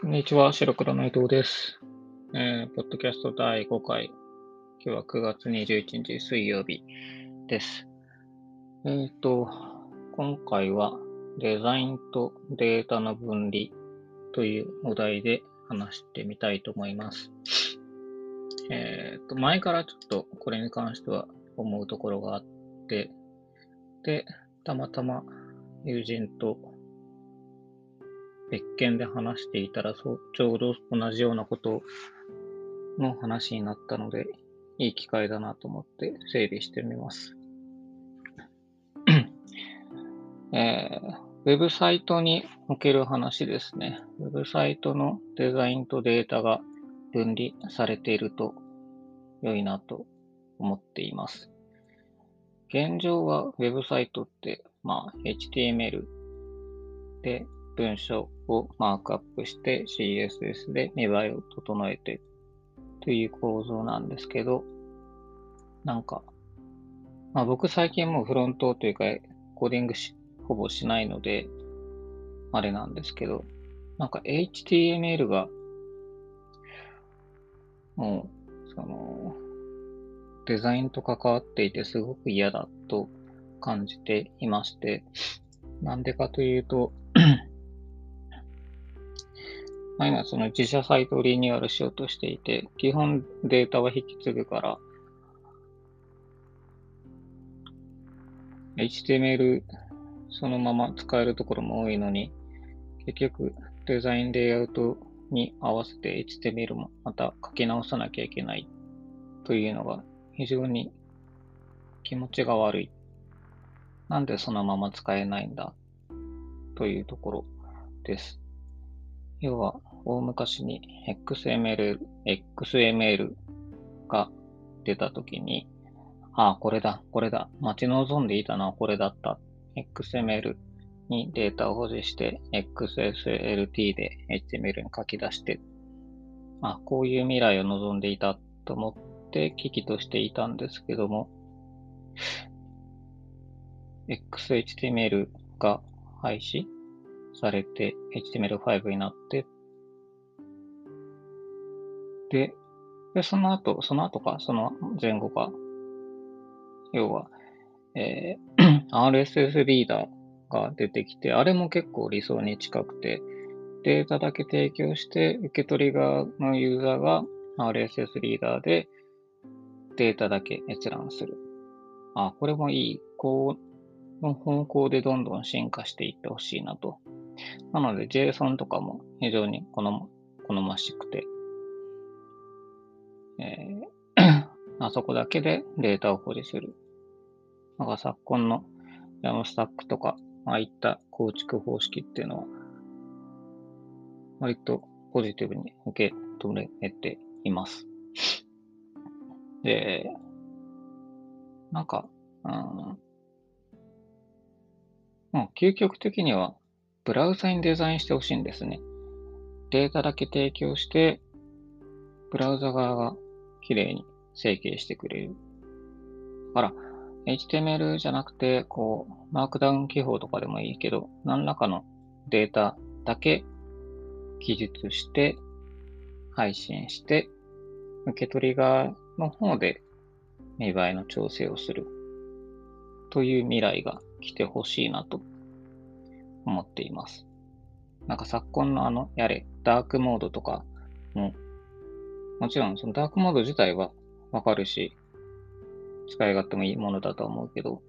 こんにちは、白黒内藤です。えー、ポッドキャスト第5回。今日は9月21日水曜日です。えっ、と、今回はデザインとデータの分離というお題で話してみたいと思います。えっ、と、前からちょっとこれに関しては思うところがあって、で、たまたま友人と別件で話していたらそう、ちょうど同じようなことの話になったので、いい機会だなと思って整理してみます。えー、ウェブサイトにおける話ですね。ウェブサイトのデザインとデータが分離されていると良いなと思っています。現状はウェブサイトって、まあ、HTML で文章をマークアップして CSS で見栄えを整えてという構造なんですけど、なんか、まあ僕最近もうフロントというかコーディングしほぼしないので、あれなんですけど、なんか HTML がもう、その、デザインと関わっていてすごく嫌だと感じていまして、なんでかというと、まあ、今その自社サイトをリニューアルしようとしていて、基本データは引き継ぐから、HTML そのまま使えるところも多いのに、結局デザインレイアウトに合わせて HTML もまた書き直さなきゃいけないというのが非常に気持ちが悪い。なんでそのまま使えないんだ？というところです。要は、大昔に XML、XML が出たときに、ああ、これだ、これだ、待ち望んでいたのはこれだった。XML にデータを保持して、XSLT で HTML に書き出して、あこういう未来を望んでいたと思って危機としていたんですけども、XHTML が廃止されて HTML5 になって、で、で、その後、その後か、その前後か、要は、えー RSS リーダーが出てきて、あれも結構理想に近くて、データだけ提供して、受け取り側のユーザーが RSS リーダーでデータだけ閲覧する。あ、これもいい。こうの方向でどんどん進化していってほしいなと。なので JSON とかも非常に好ま好ましくて、えー あそこだけでデータを保持する。なんか昨今のヤムスタックとか、ああいった構築方式っていうのは、割とポジティブに受け止めています。で、なんか、うん、もう究極的には、ブラウザにデザインしてほしいんですね。データだけ提供して、ブラウザ側が綺麗に整形してくれる。だから、HTML じゃなくて、こう、マークダウン記法とかでもいいけど、何らかのデータだけ記述して、配信して、受け取り側の方で見栄えの調整をするという未来が来てほしいなと思っています。なんか昨今のあの、やれ、ダークモードとかも、もちろんそのダークモード自体はわかるし、使い勝手もいいものだと思うけど、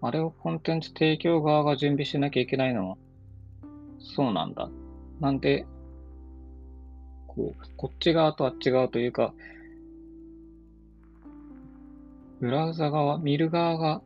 あれをコンテンツ提供側が準備しなきゃいけないのは、そうなんだ。なんで、こう、こっち側とあっち側というか、ブラウザ側、見る側が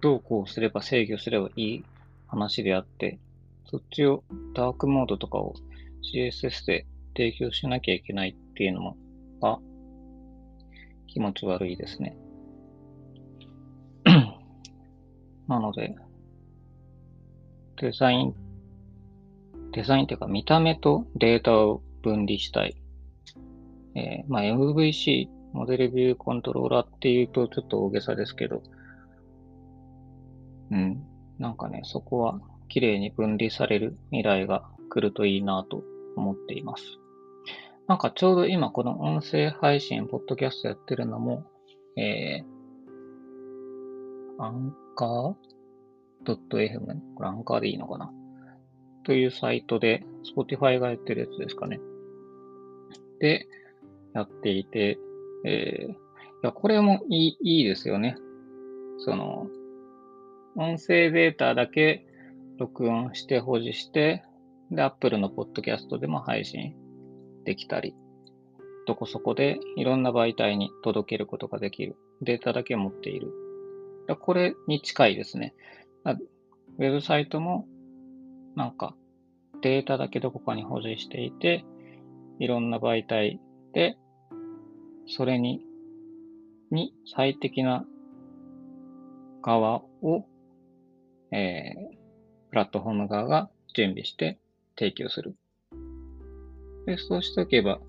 どうこうすれば制御すればいい話であって、そっちをダークモードとかを CSS で提供しなきゃいけないっていうのも、が気持ち悪いですね。なので、デザイン、デザインっていうか見た目とデータを分離したい。えーまあ、MVC、モデルビューコントローラーっていうとちょっと大げさですけど、うん、なんかね、そこは綺麗に分離される未来がくるといいなと思っています。なんかちょうど今この音声配信、ポッドキャストやってるのも、えー、アンカー .fm? これアンカーでいいのかな？というサイトで、Spotify がやってるやつですかね。で、やっていて、えー、いや、これもいいいいですよね。その、音声データだけ録音して保持して、で、Apple のポッドキャストでも配信できたり、どこそこでいろんな媒体に届けることができる。データだけ持っている。これに近いですね。ウェブサイトもなんかデータだけどこかに保持していて、いろんな媒体で、それに、に最適な側を、えー、プラットフォーム側が準備して提供する。で、そうしておけば、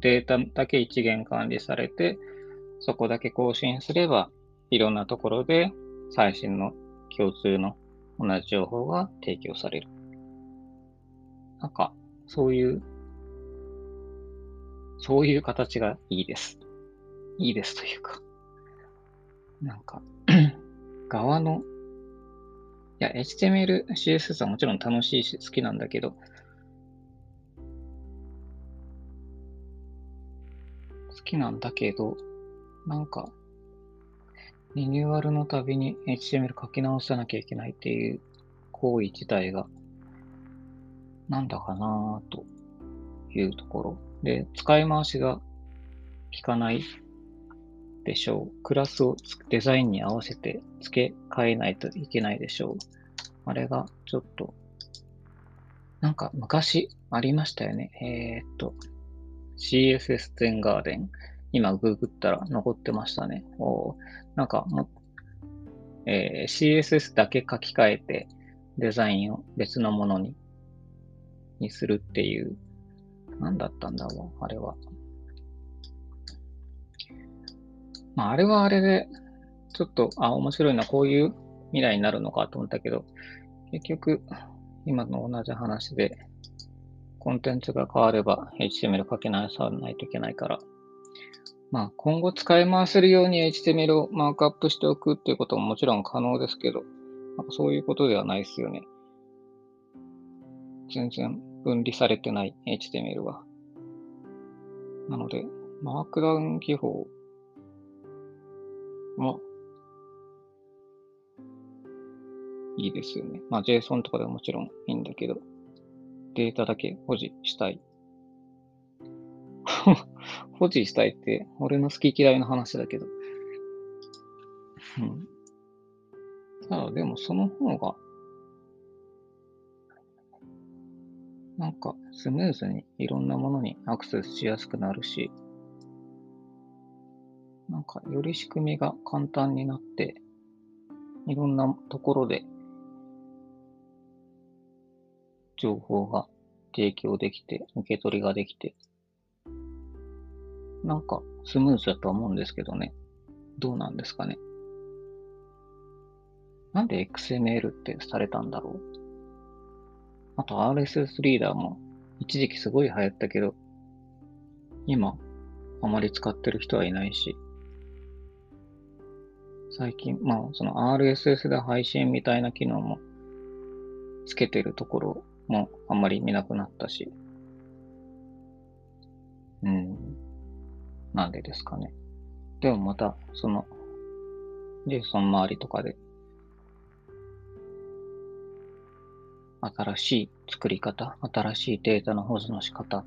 データだけ一元管理されて、そこだけ更新すれば、いろんなところで最新の共通の同じ情報が提供される。なんか、そういう、そういう形がいいです。いいですというか、なんか 側の、いや、HTML、CSS はもちろん楽しいし好きなんだけど、きなんだけど、なんか、リニューアルのたびに HTML 書き直さなきゃいけないっていう行為自体が、なんだかなというところ。で、使い回しが効かないでしょう。クラスをデザインに合わせて付け替えないといけないでしょう。あれがちょっと、なんか昔ありましたよね。えー、っと、CSS 全ガーデン。今ググったら残ってましたね。おなんかも、えー、CSS だけ書き換えてデザインを別のものににするっていう、なんだったんだろう、あれは。まあ、あれはあれで、ちょっと、あ、面白いな、こういう未来になるのかと思ったけど、結局、今の同じ話で、コンテンツが変われば HTML 書き直さないといけないから、まあ、今後使い回せるように HTML をマークアップしておくっていうことももちろん可能ですけど、なんかそういうことではないですよね。全然分離されてない HTML は。なので、マークダウン記法もいいですよね。まあ JSON とかでももちろんいいんだけど、データだけ保持したい 保持したいって、俺の好き嫌いの話だけど。うん。ただ、でもその方が、なんかスムーズにいろんなものにアクセスしやすくなるし、なんかより仕組みが簡単になって、いろんなところで情報が提供できて、受け取りができて、なんかスムーズだと思うんですけどね。どうなんですかね。なんで XML ってされたんだろうあと RSS リーダーも一時期すごい流行ったけど、今あまり使ってる人はいないし、最近、まあその RSS で配信みたいな機能もつけてるところもあんまり見なくなったし、うん。なんでですかね。でもまた、その、JSON 周りとかで、新しい作り方、新しいデータの保持の仕方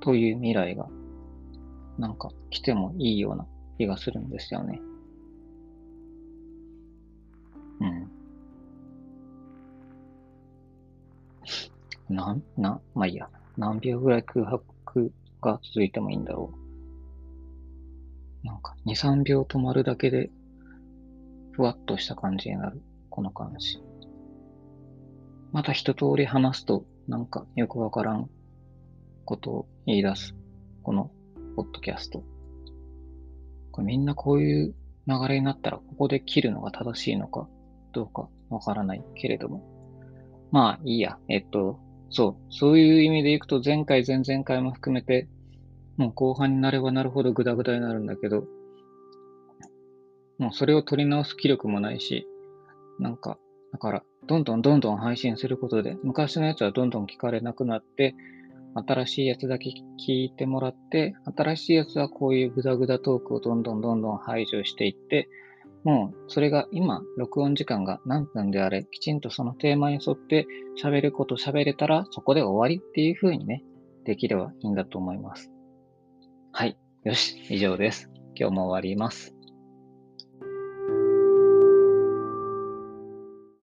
という未来が、なんか来てもいいような気がするんですよね。なん、な、まあいいや。何秒ぐらい空白が続いてもいいんだろう。なんか、2、3秒止まるだけで、ふわっとした感じになる。この感じ。また一通り話すと、なんかよくわからんことを言い出す。この、ポッドキャスト。これみんなこういう流れになったら、ここで切るのが正しいのか、どうかわからないけれども。まあ、いいや。えっと、そう、そういう意味でいくと、前回、前々回も含めて、もう後半になればなるほどグダグダになるんだけど、もうそれを取り直す気力もないし、なんか、だから、どんどんどんどん配信することで、昔のやつはどんどん聞かれなくなって、新しいやつだけ聞いてもらって、新しいやつはこういうグダグダトークをどんどんどんどん排除していって、もうそれが今、録音時間が何分であれ、きちんとそのテーマに沿って喋ること喋れたら、そこで終わりっていう風にね、できればいいんだと思います。はい。よし、以上です。今日も終わります。